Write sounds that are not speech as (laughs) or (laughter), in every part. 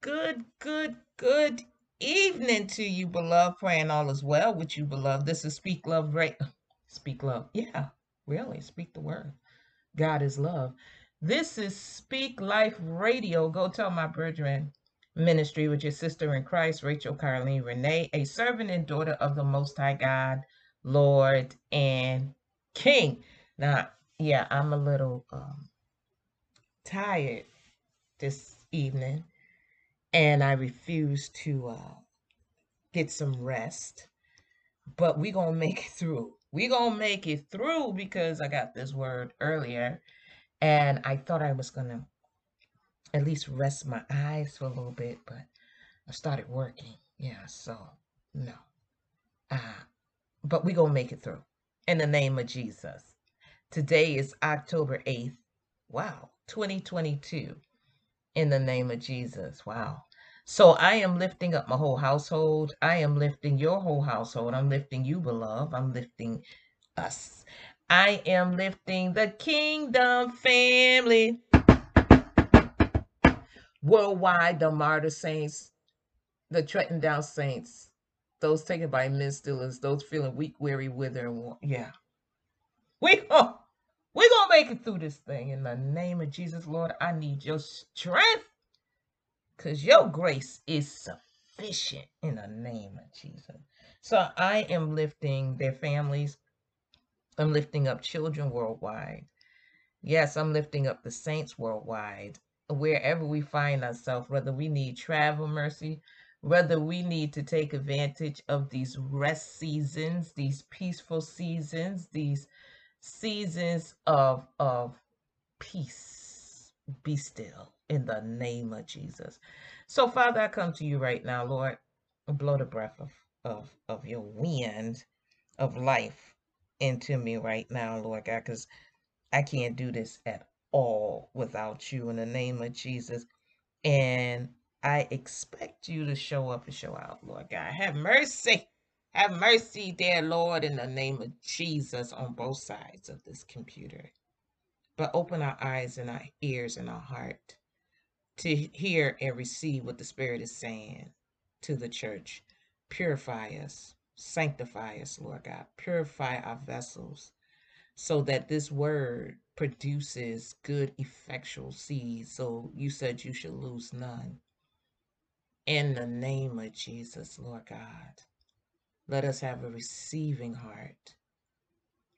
good, good, good evening to you, beloved. Praying all is well with you, beloved. This is Speak Love, right? Speak Love. Yeah, really, speak the word. God is love. This is Speak Life Radio. Go tell my brethren ministry with your sister in Christ, Rachel Carleen Renee, a servant and daughter of the Most High God, Lord and King. Now, yeah, I'm a little um, tired this evening and I refuse to uh, get some rest. But we gonna make it through. We gonna make it through because I got this word earlier, and I thought I was gonna at least rest my eyes for a little bit, but I started working. Yeah, so no. Uh, but we gonna make it through in the name of Jesus. Today is October 8th. Wow, 2022 in the name of Jesus. Wow. So I am lifting up my whole household. I am lifting your whole household. I'm lifting you, beloved. I'm lifting us. I am lifting the kingdom family. Worldwide, the martyr saints, the threatened down saints, those taken by men stealers, those feeling weak, weary, wither, and yeah. (laughs) We oh, we're going to make it through this thing in the name of Jesus, Lord. I need your strength because your grace is sufficient in the name of Jesus. So I am lifting their families. I'm lifting up children worldwide. Yes, I'm lifting up the saints worldwide. Wherever we find ourselves, whether we need travel mercy, whether we need to take advantage of these rest seasons, these peaceful seasons, these seasons of of peace. Be still in the name of jesus. So father i come to you right now lord. Blow the breath of of of your wind of life into me right now lord god because i can't do this at all without you in the name of jesus. And i expect you to show up and show out lord god. Have mercy have mercy, dear Lord, in the name of Jesus on both sides of this computer. But open our eyes and our ears and our heart to hear and receive what the Spirit is saying to the church. Purify us, sanctify us, Lord God. Purify our vessels so that this word produces good, effectual seeds. So you said you should lose none. In the name of Jesus, Lord God. Let us have a receiving heart.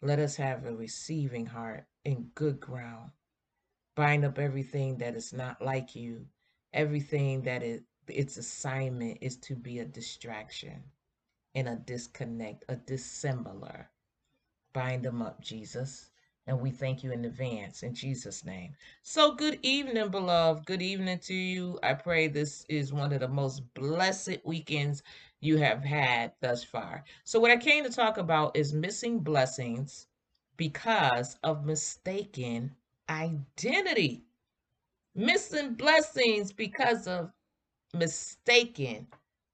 Let us have a receiving heart in good ground. Bind up everything that is not like you, everything that is its assignment is to be a distraction and a disconnect, a dissembler. Bind them up, Jesus. And we thank you in advance in Jesus' name. So, good evening, beloved. Good evening to you. I pray this is one of the most blessed weekends you have had thus far. So, what I came to talk about is missing blessings because of mistaken identity. Missing blessings because of mistaken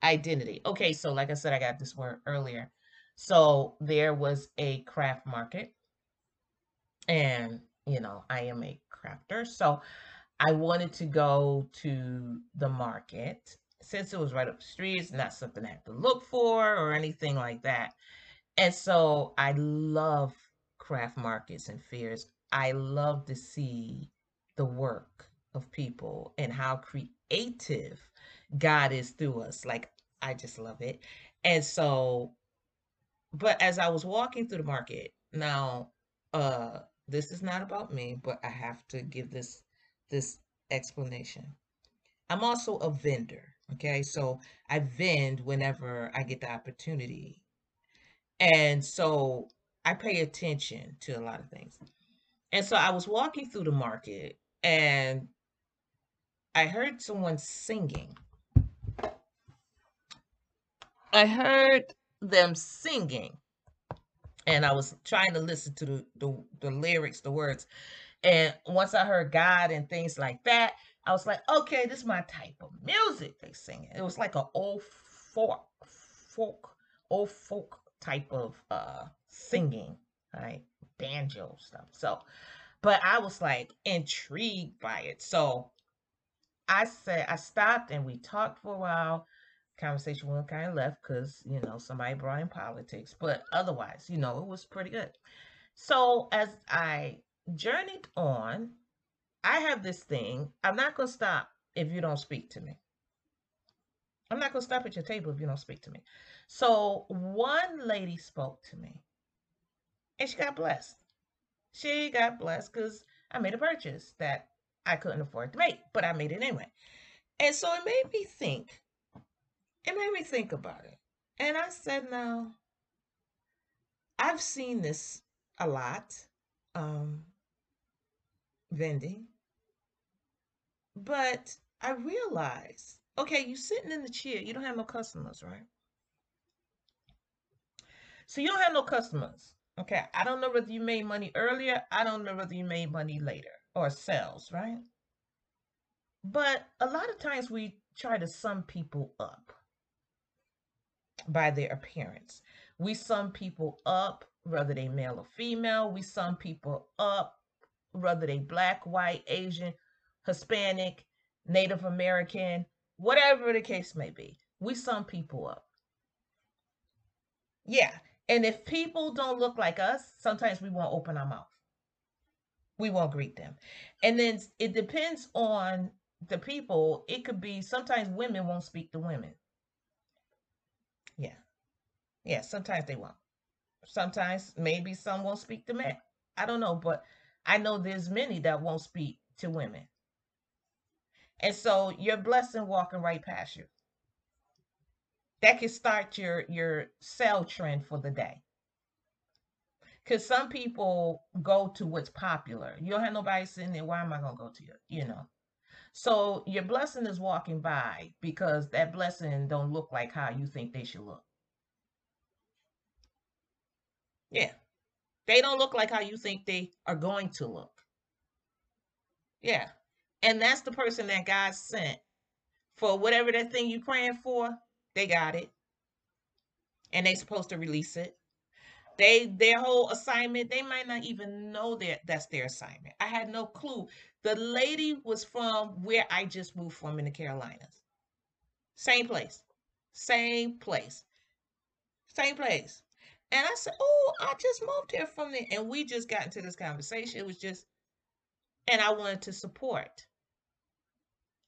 identity. Okay, so like I said, I got this word earlier. So, there was a craft market and you know i am a crafter so i wanted to go to the market since it was right up the street it's not something i have to look for or anything like that. And so i love craft markets and fairs. I love to see the work of people and how creative god is through us like i just love it. And so but as i was walking through the market now uh this is not about me, but I have to give this this explanation. I'm also a vendor, okay? So I vend whenever I get the opportunity. And so I pay attention to a lot of things. And so I was walking through the market and I heard someone singing. I heard them singing and I was trying to listen to the, the, the lyrics, the words. And once I heard God and things like that, I was like, okay, this is my type of music they sing. It was like an old folk, folk, old folk type of uh singing, right? Banjo stuff. So, but I was like intrigued by it. So I said I stopped and we talked for a while. Conversation went kind of left because you know somebody brought in politics, but otherwise, you know, it was pretty good. So as I journeyed on, I have this thing. I'm not gonna stop if you don't speak to me. I'm not gonna stop at your table if you don't speak to me. So one lady spoke to me, and she got blessed. She got blessed because I made a purchase that I couldn't afford to make, but I made it anyway. And so it made me think. It made me think about it. And I said, now, I've seen this a lot, um, vending, but I realized, okay, you're sitting in the chair, you don't have no customers, right? So you don't have no customers. Okay, I don't know whether you made money earlier. I don't know whether you made money later or sales, right? But a lot of times we try to sum people up by their appearance. We sum people up, whether they male or female. We sum people up, whether they black, white, Asian, Hispanic, Native American, whatever the case may be. We sum people up. Yeah. And if people don't look like us, sometimes we won't open our mouth we won't greet them. And then it depends on the people. It could be sometimes women won't speak to women. Yeah. Yeah, sometimes they won't. Sometimes maybe some won't speak to men. I don't know, but I know there's many that won't speak to women. And so you're blessing walking right past you. That can start your your sell trend for the day because some people go to what's popular. You don't have nobody sitting there. Why am I gonna go to you? You know. So your blessing is walking by because that blessing don't look like how you think they should look. Yeah. They don't look like how you think they are going to look. Yeah. And that's the person that God sent for whatever that thing you're praying for, they got it. And they're supposed to release it. They their whole assignment, they might not even know that that's their assignment. I had no clue. The lady was from where I just moved from in the Carolinas. Same place. Same place. Same place. And I said, Oh, I just moved here from there. And we just got into this conversation. It was just, and I wanted to support.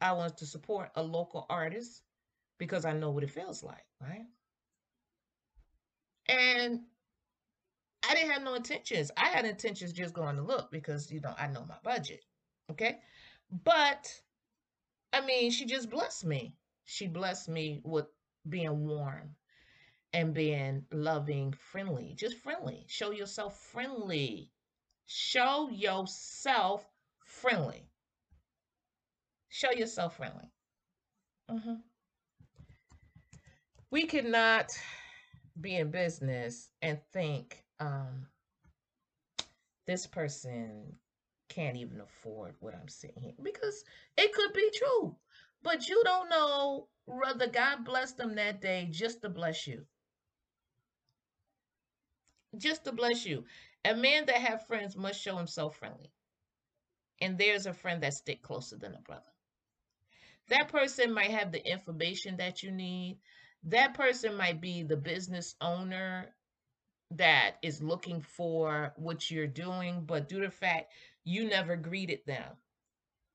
I want to support a local artist because I know what it feels like, right? And I didn't have no intentions. I had intentions just going to look because, you know, I know my budget. Okay. But I mean, she just blessed me. She blessed me with being warm and being loving, friendly, just friendly. Show yourself friendly. Show yourself friendly. Show yourself friendly. Mm-hmm. We cannot be in business and think um, this person can't even afford what I'm saying here because it could be true, but you don't know whether God blessed them that day just to bless you. Just to bless you. A man that have friends must show himself friendly. And there's a friend that stick closer than a brother. That person might have the information that you need. That person might be the business owner that is looking for what you're doing, but due to the fact you never greeted them,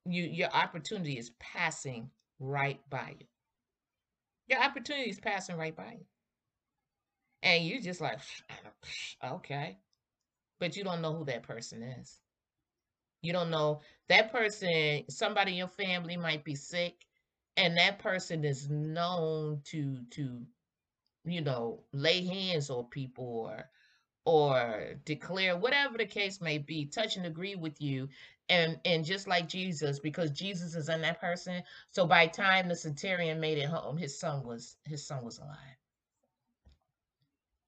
you your opportunity is passing right by you. Your opportunity is passing right by you. And you just like, okay. But you don't know who that person is. You don't know that person, somebody in your family might be sick, and that person is known to to you know, lay hands on people or or declare whatever the case may be, touch and agree with you. And and just like Jesus, because Jesus is in that person. So by time the centurion made it home, his son was his son was alive.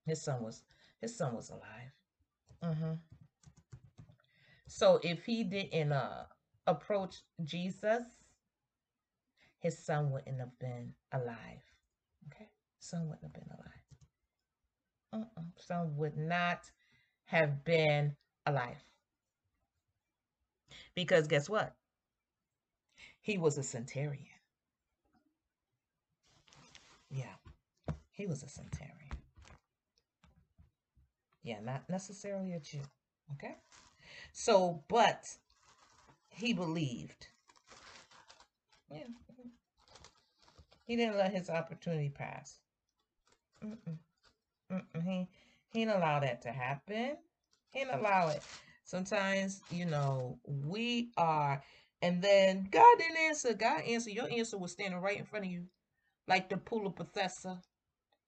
His son was his son was alive. Mm-hmm. So if he didn't uh approach Jesus, his son wouldn't have been alive. Okay son wouldn't have been alive. Uh-uh. Son would not have been alive. Because guess what? He was a centurion. Yeah, he was a centurion. Yeah, not necessarily a Jew. Okay. So, but he believed. Yeah. Mm-hmm. He didn't let his opportunity pass. Mm-mm. Mm-mm. He, he didn't allow that to happen. He didn't allow it. Sometimes, you know, we are, and then God didn't answer. God answered. Your answer was standing right in front of you, like the pool of Bethesda.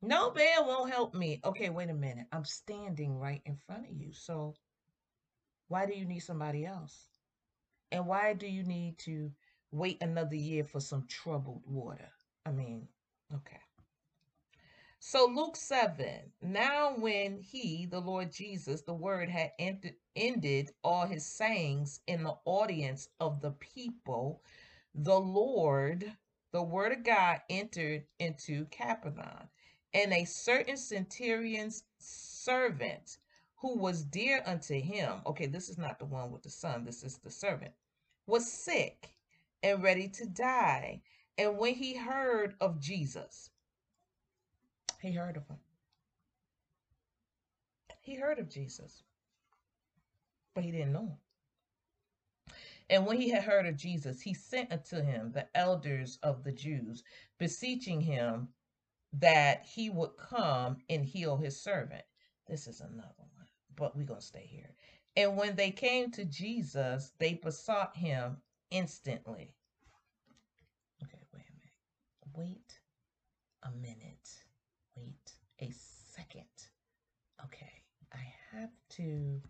No bear won't help me. Okay, wait a minute. I'm standing right in front of you. So why do you need somebody else? And why do you need to wait another year for some troubled water? I mean, okay. So Luke 7, now when he, the Lord Jesus, the word had ended, ended all his sayings in the audience of the people, the Lord, the word of God entered into Capernaum. And a certain centurion's servant who was dear unto him, okay, this is not the one with the son, this is the servant, was sick and ready to die. And when he heard of Jesus, he heard of him. He heard of Jesus, but he didn't know him. And when he had heard of Jesus, he sent unto him the elders of the Jews, beseeching him that he would come and heal his servant. This is another one, but we're going to stay here. And when they came to Jesus, they besought him instantly. Okay, wait a minute. Wait a minute. Wait a second. Okay, I have to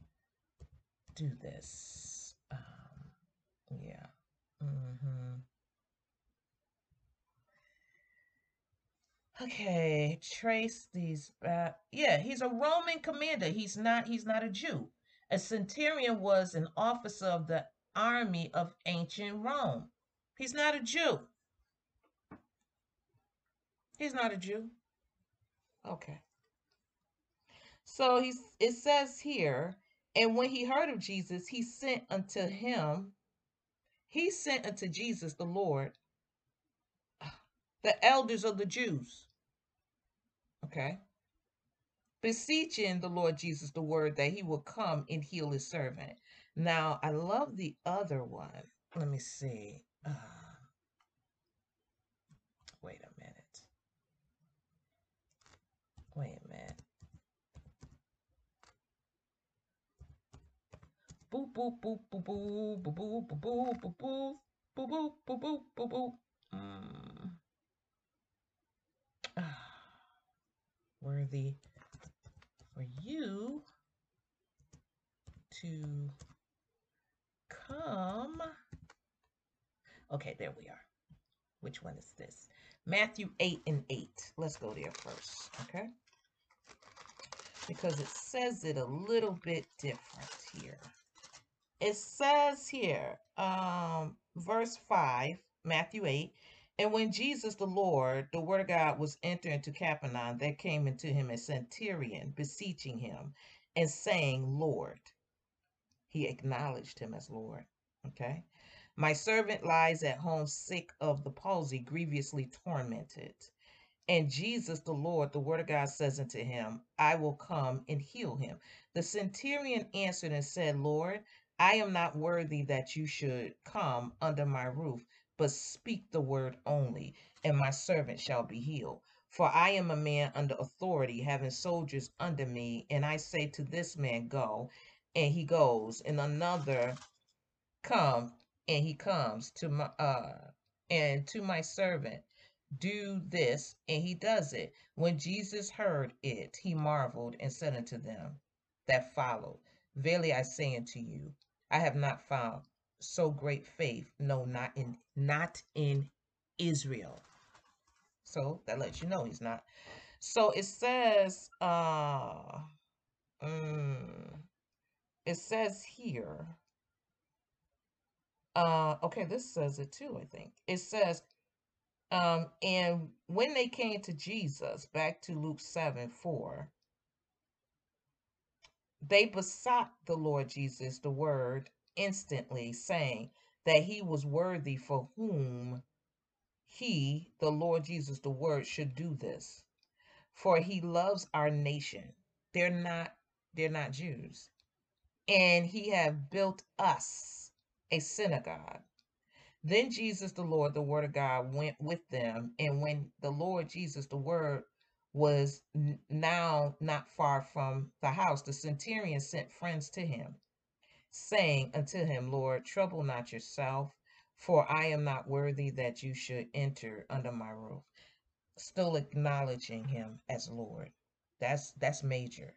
do this. Um, yeah. Mm-hmm. Okay, trace these back. Yeah, he's a Roman commander. He's not. He's not a Jew. A centurion was an officer of the army of ancient Rome. He's not a Jew. He's not a Jew. Okay. So he's it says here, and when he heard of Jesus, he sent unto him, he sent unto Jesus the Lord, the elders of the Jews. Okay. Beseeching the Lord Jesus the word that he will come and heal his servant. Now, I love the other one. Let me see. Uh, wait a minute. Wait a minute. Boop boop boop boop boop boop boop boop boop boop boop boop boop boop boop boop. Mm. Worthy for you to come. Okay, there we are. Which one is this? Matthew 8 and 8. Let's go there first, okay? because it says it a little bit different here. It says here, um, verse 5, Matthew 8, and when Jesus the Lord, the word of God, was entering into Capernaum, there came into him a centurion, beseeching him and saying, Lord. He acknowledged him as Lord. Okay. My servant lies at home sick of the palsy, grievously tormented. And Jesus, the Lord, the word of God says unto him, I will come and heal him. The centurion answered and said, Lord, I am not worthy that you should come under my roof, but speak the word only, and my servant shall be healed. For I am a man under authority, having soldiers under me, and I say to this man, Go, and he goes, and another, Come, and he comes to my uh and to my servant do this, and he does it. When Jesus heard it, he marveled and said unto them that followed, Verily I say unto you, I have not found so great faith, no, not in not in Israel. So that lets you know he's not. So it says, uh, um, it says here, uh, okay, this says it too, I think. It says, um, and when they came to Jesus, back to Luke 7 4, they besought the Lord Jesus the word instantly, saying, that he was worthy for whom he, the Lord Jesus, the Word, should do this. For he loves our nation. They're not, they're not Jews. And he have built us a synagogue. Then Jesus, the Lord, the Word of God, went with them. And when the Lord Jesus, the Word, was now not far from the house, the centurion sent friends to him, saying unto him, Lord, trouble not yourself, for I am not worthy that you should enter under my roof. Still acknowledging him as Lord. That's that's major.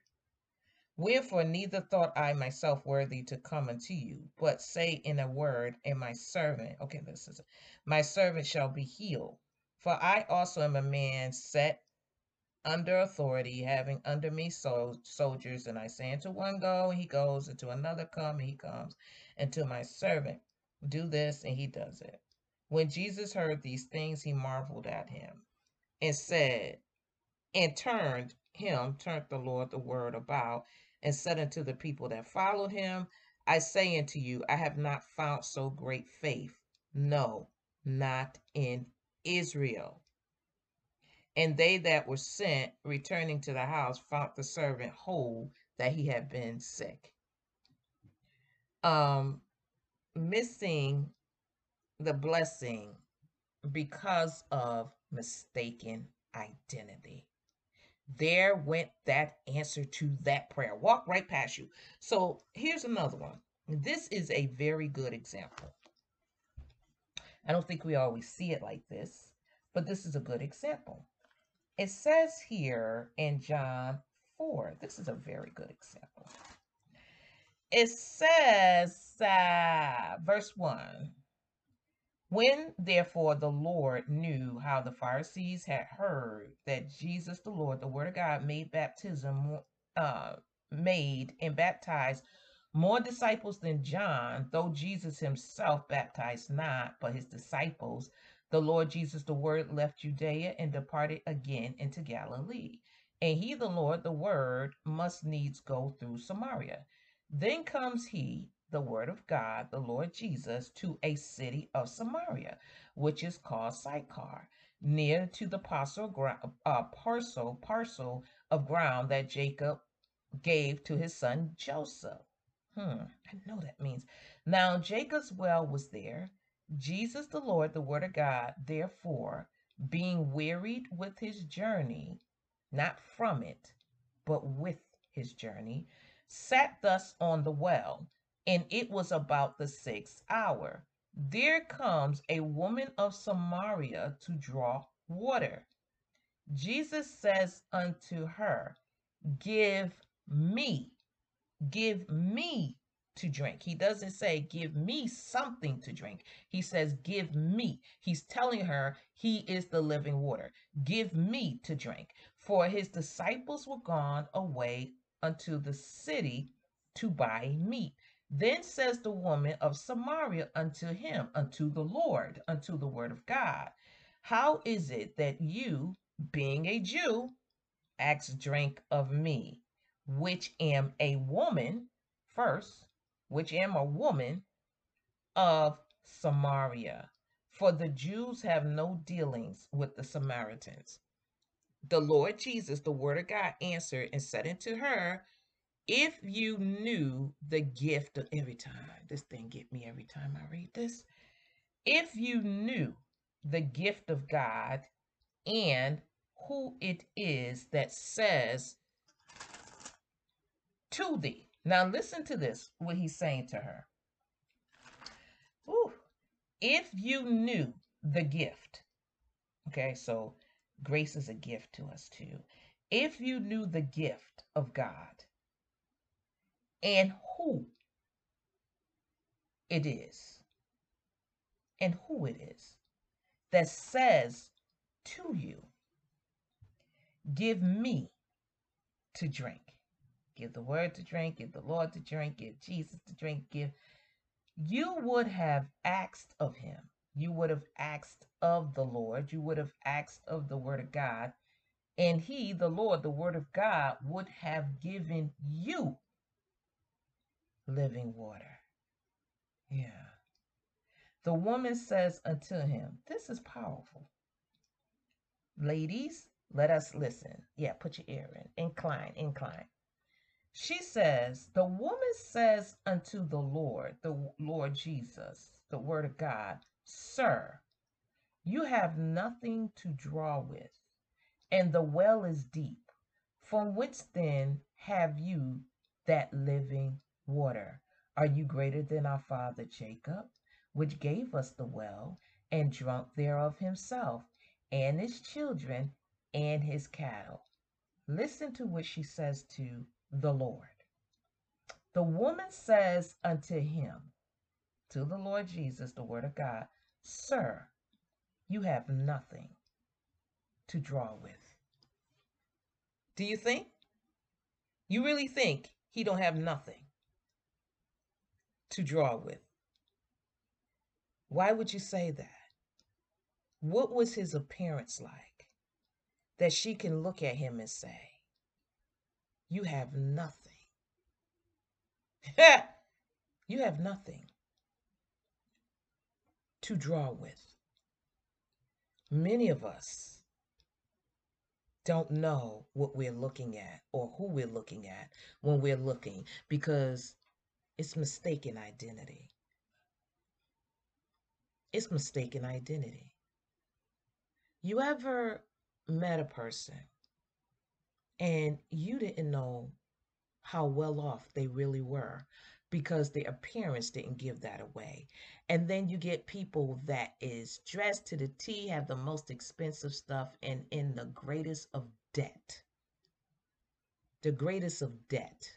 Wherefore neither thought I myself worthy to come unto you, but say in a word, and my servant, okay, this is my servant shall be healed. For I also am a man set under authority, having under me so, soldiers, and I say unto one go, and he goes, and to another come, and he comes, and to my servant do this, and he does it. When Jesus heard these things, he marveled at him, and said, and turned him, turned the Lord the word about, and said unto the people that followed him, I say unto you, I have not found so great faith, no, not in Israel. And they that were sent, returning to the house, found the servant whole that he had been sick. Um, missing the blessing because of mistaken identity. There went that answer to that prayer. Walk right past you. So here's another one. This is a very good example. I don't think we always see it like this, but this is a good example. It says here in John 4, this is a very good example. It says, uh, verse 1 When therefore the Lord knew how the Pharisees had heard that Jesus the Lord, the Word of God, made baptism, uh, made and baptized more disciples than John, though Jesus himself baptized not, but his disciples, the Lord Jesus, the Word, left Judea and departed again into Galilee. And he, the Lord, the Word, must needs go through Samaria. Then comes he, the Word of God, the Lord Jesus, to a city of Samaria, which is called Sychar, near to the parcel, uh, parcel, parcel of ground that Jacob gave to his son Joseph. Hmm, I know that means. Now Jacob's well was there Jesus the Lord, the Word of God, therefore, being wearied with his journey, not from it, but with his journey, sat thus on the well, and it was about the sixth hour. There comes a woman of Samaria to draw water. Jesus says unto her, Give me, give me to drink. He doesn't say, Give me something to drink. He says, Give me. He's telling her he is the living water. Give me to drink. For his disciples were gone away unto the city to buy meat. Then says the woman of Samaria unto him, unto the Lord, unto the word of God, How is it that you, being a Jew, ask drink of me, which am a woman, first, which am a woman of Samaria. For the Jews have no dealings with the Samaritans. The Lord Jesus, the word of God, answered and said unto her, If you knew the gift of every time, this thing get me every time I read this. If you knew the gift of God and who it is that says to thee, now listen to this, what he's saying to her. Ooh, if you knew the gift, okay, so grace is a gift to us too. If you knew the gift of God and who it is, and who it is that says to you, Give me to drink. Give the word to drink, give the Lord to drink, give Jesus to drink, give. You would have asked of him. You would have asked of the Lord. You would have asked of the word of God. And he, the Lord, the word of God, would have given you living water. Yeah. The woman says unto him, This is powerful. Ladies, let us listen. Yeah, put your ear in. Incline, incline. She says, The woman says unto the Lord, the Lord Jesus, the Word of God, Sir, you have nothing to draw with, and the well is deep. From whence then have you that living water? Are you greater than our father Jacob, which gave us the well, and drunk thereof himself, and his children, and his cattle? Listen to what she says to the Lord. The woman says unto him, to the Lord Jesus, the Word of God, Sir, you have nothing to draw with. Do you think? You really think he don't have nothing to draw with? Why would you say that? What was his appearance like that she can look at him and say, You have nothing? (laughs) you have nothing to draw with. Many of us don't know what we're looking at or who we're looking at when we're looking because it's mistaken identity. It's mistaken identity. You ever met a person and you didn't know how well off they really were because their appearance didn't give that away. And then you get people that is dressed to the T, have the most expensive stuff, and in the greatest of debt. The greatest of debt.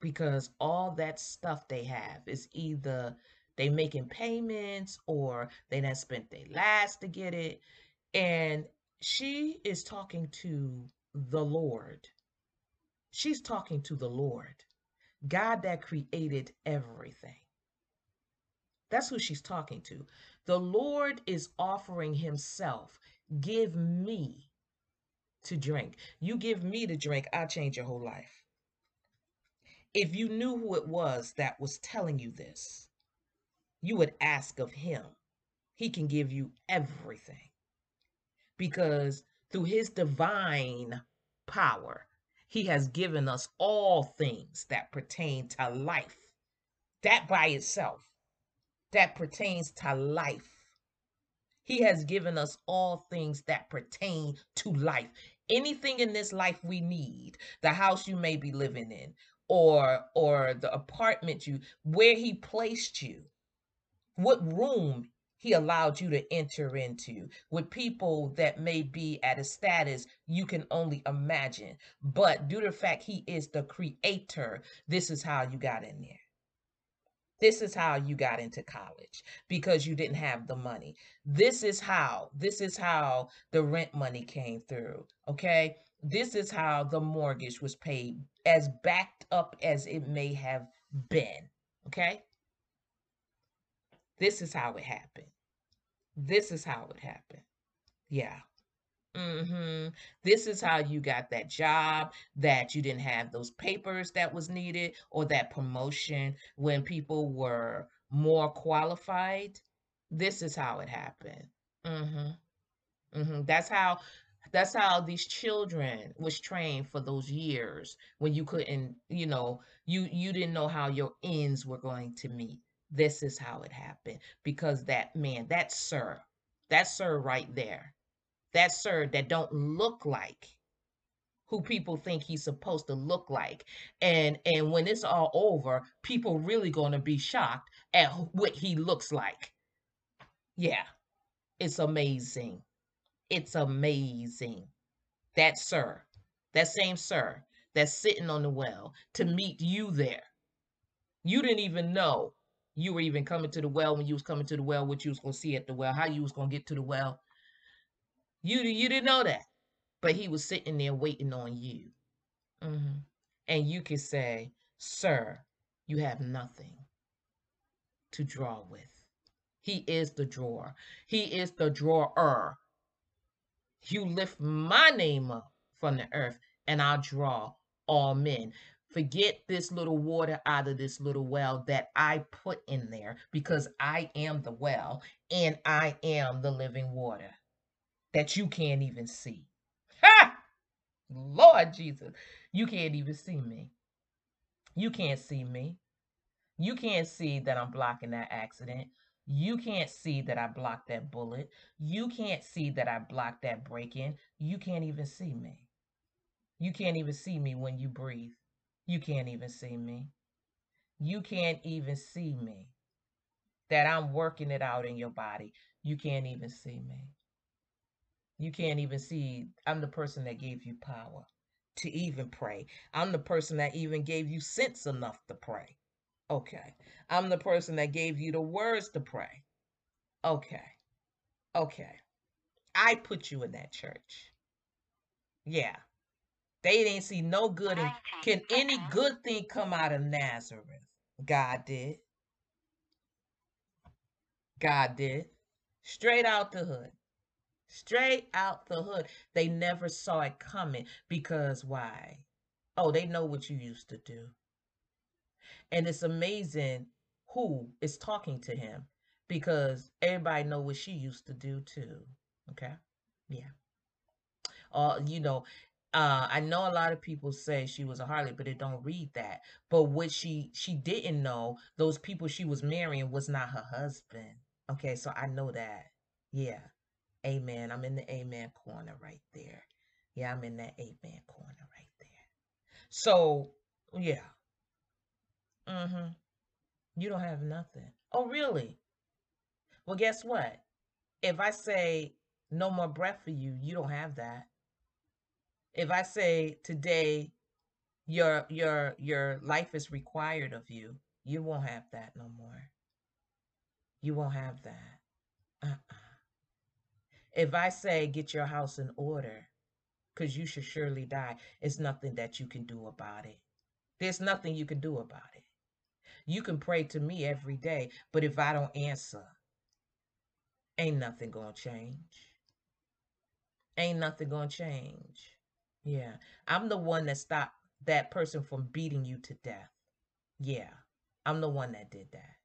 Because all that stuff they have is either they making payments or they done spent their last to get it. And she is talking to the Lord. She's talking to the Lord. God that created everything. That's who she's talking to. The Lord is offering himself. Give me to drink. You give me to drink, I'll change your whole life. If you knew who it was that was telling you this, you would ask of him. He can give you everything. Because through his divine power, he has given us all things that pertain to life. That by itself, that pertains to life. He has given us all things that pertain to life. Anything in this life we need, the house you may be living in, or or the apartment you where he placed you, what room he allowed you to enter into with people that may be at a status you can only imagine. But due to the fact he is the creator, this is how you got in there. This is how you got into college because you didn't have the money. This is how, this is how the rent money came through. Okay. This is how the mortgage was paid, as backed up as it may have been. Okay. This is how it happened. This is how it happened. Yeah. Mm-hmm. This is how you got that job that you didn't have those papers that was needed or that promotion when people were more qualified. This is how it happened. Mm-hmm. Mm-hmm. That's how that's how these children was trained for those years when you couldn't, you know, you you didn't know how your ends were going to meet. This is how it happened because that man, that sir, that sir right there, that sir that don't look like who people think he's supposed to look like and and when it's all over people really going to be shocked at what he looks like. Yeah it's amazing. It's amazing. That sir that same sir that's sitting on the well to meet you there. You didn't even know you were even coming to the well when you was coming to the well, what you was gonna see at the well, how you was gonna get to the well. You you didn't know that, but he was sitting there waiting on you, mm-hmm. and you could say, "Sir, you have nothing to draw with." He is the drawer. He is the drawer. You lift my name up from the earth, and I'll draw all men. Forget this little water out of this little well that I put in there because I am the well and I am the living water that you can't even see. Ha! Lord Jesus, you can't even see me. You can't see me. You can't see that I'm blocking that accident. You can't see that I blocked that bullet. You can't see that I blocked that break in. You can't even see me. You can't even see me when you breathe. You can't even see me. You can't even see me. That I'm working it out in your body. You can't even see me. You can't even see I'm the person that gave you power to even pray. I'm the person that even gave you sense enough to pray. Okay. I'm the person that gave you the words to pray. Okay. Okay. I put you in that church. Yeah. They didn't see no good in can any good thing come out of Nazareth? God did. God did. Straight out the hood. Straight out the hood. They never saw it coming because why? Oh, they know what you used to do. And it's amazing who is talking to him because everybody know what she used to do too. Okay? Yeah. Uh, you know, uh, I know a lot of people say she was a harlot, but it don't read that. But what she she didn't know, those people she was marrying was not her husband. Okay, so I know that. Yeah. Amen. I'm in the amen corner right there. Yeah, I'm in that amen corner right there. So, yeah. Mm-hmm. You don't have nothing. Oh, really? Well, guess what? If I say no more breath for you, you don't have that. If I say today your your your life is required of you, you won't have that no more. You won't have that. Uh-uh. If I say get your house in order, because you should surely die, it's nothing that you can do about it. There's nothing you can do about it. You can pray to me every day, but if I don't answer, ain't nothing gonna change. Ain't nothing gonna change. Yeah. I'm the one that stopped that person from beating you to death. Yeah. I'm the one that did that.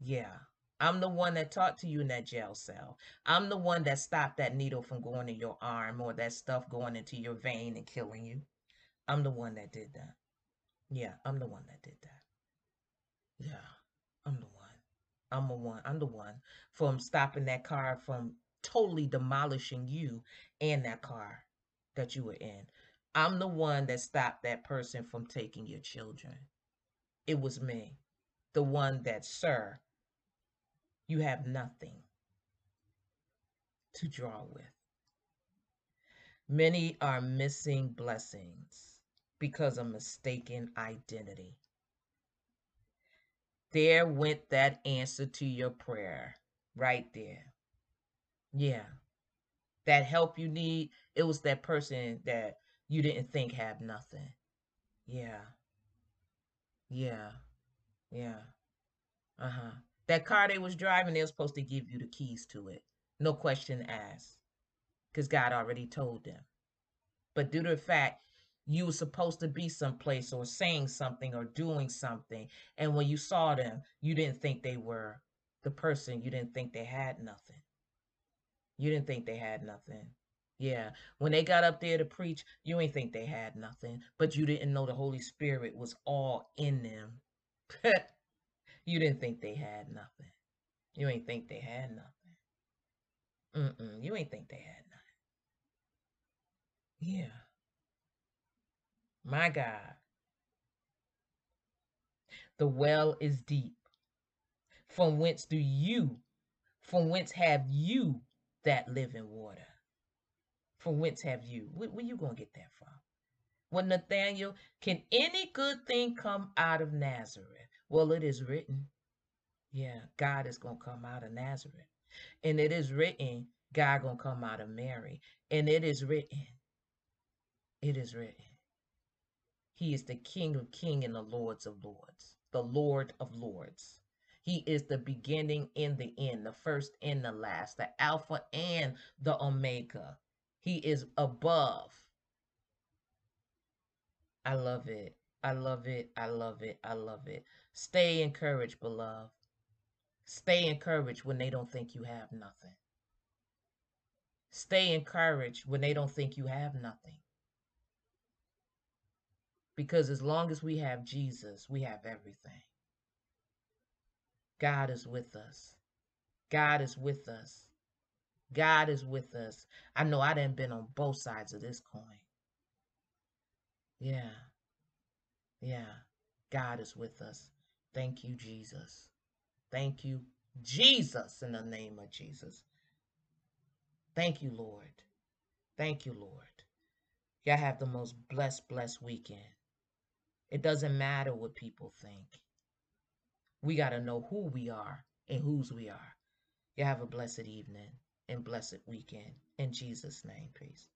Yeah. I'm the one that talked to you in that jail cell. I'm the one that stopped that needle from going in your arm or that stuff going into your vein and killing you. I'm the one that did that. Yeah, I'm the one that did that. Yeah, I'm the one. I'm the one. I'm the one from stopping that car from totally demolishing you and that car that you were in. I'm the one that stopped that person from taking your children. It was me. The one that, sir, you have nothing to draw with. Many are missing blessings because of mistaken identity. There went that answer to your prayer right there. Yeah. That help you need, it was that person that you didn't think had nothing. Yeah. Yeah. Yeah. Uh huh. That car they was driving, they were supposed to give you the keys to it. No question asked. Because God already told them. But due to the fact you were supposed to be someplace or saying something or doing something, and when you saw them, you didn't think they were the person. You didn't think they had nothing. You didn't think they had nothing. Yeah. When they got up there to preach, you ain't think they had nothing, but you didn't know the Holy Spirit was all in them. (laughs) you didn't think they had nothing. You ain't think they had nothing. Mm-mm. You ain't think they had nothing. Yeah. My God. The well is deep. From whence do you, from whence have you that living water? From whence have you? Where, where you going to get that from? Well, Nathaniel, can any good thing come out of Nazareth? Well, it is written. Yeah, God is going to come out of Nazareth. And it is written, God going to come out of Mary. And it is written. It is written. He is the King of kings and the Lords of lords. The Lord of lords. He is the beginning and the end, the first and the last, the Alpha and the Omega. He is above. I love it. I love it. I love it. I love it. Stay encouraged, beloved. Stay encouraged when they don't think you have nothing. Stay encouraged when they don't think you have nothing. Because as long as we have Jesus, we have everything. God is with us. God is with us. God is with us. I know I didn't been on both sides of this coin. Yeah. Yeah. God is with us. Thank you, Jesus. Thank you, Jesus, in the name of Jesus. Thank you, Lord. Thank you, Lord. Y'all have the most blessed, blessed weekend. It doesn't matter what people think. We got to know who we are and whose we are. You have a blessed evening and blessed weekend. In Jesus' name, peace.